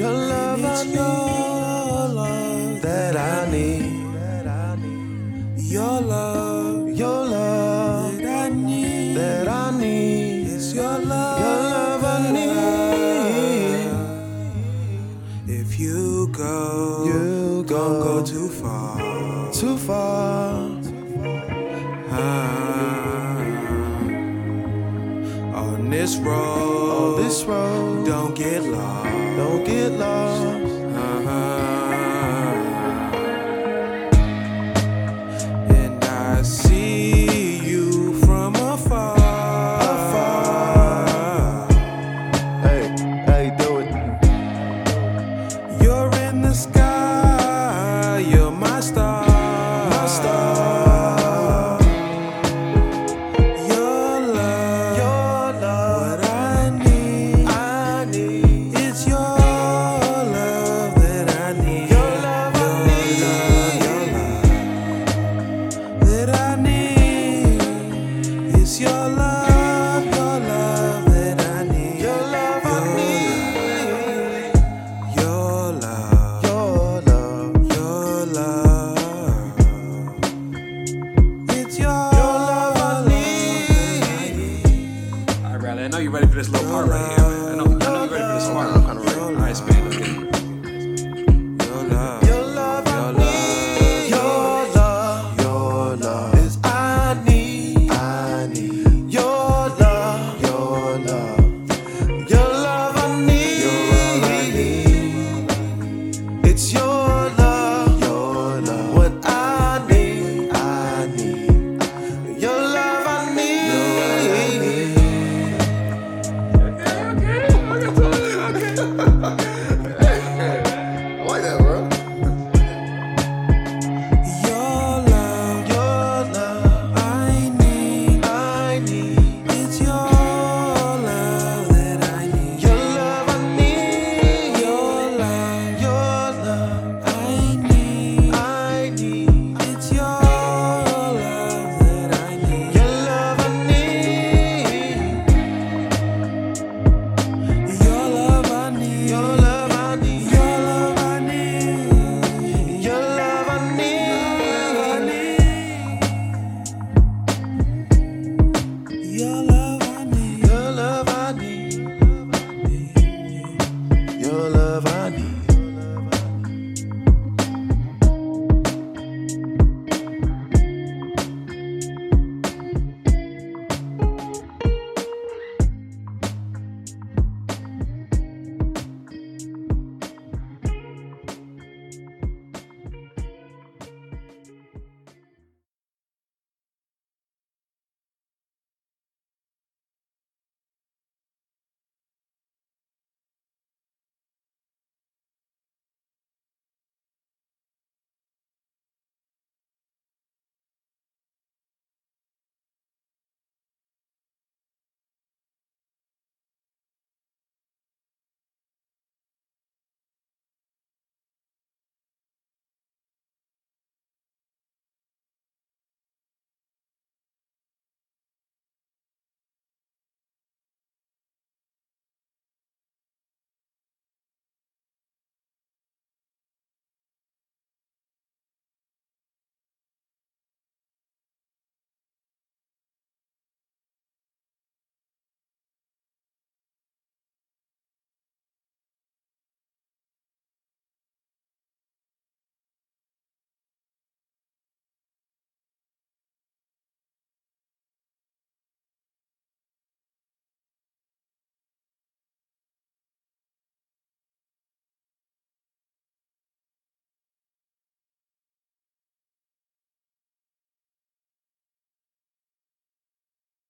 Your love, it's I your love That I need. Your love Your love that I need. that I need. It's your love. Your love I need. If you go, You don't go go too far. too far. This road, On this road, don't get lost. don't get lost. flow part right here, man. I know, I know you're ready for this part. All right, spin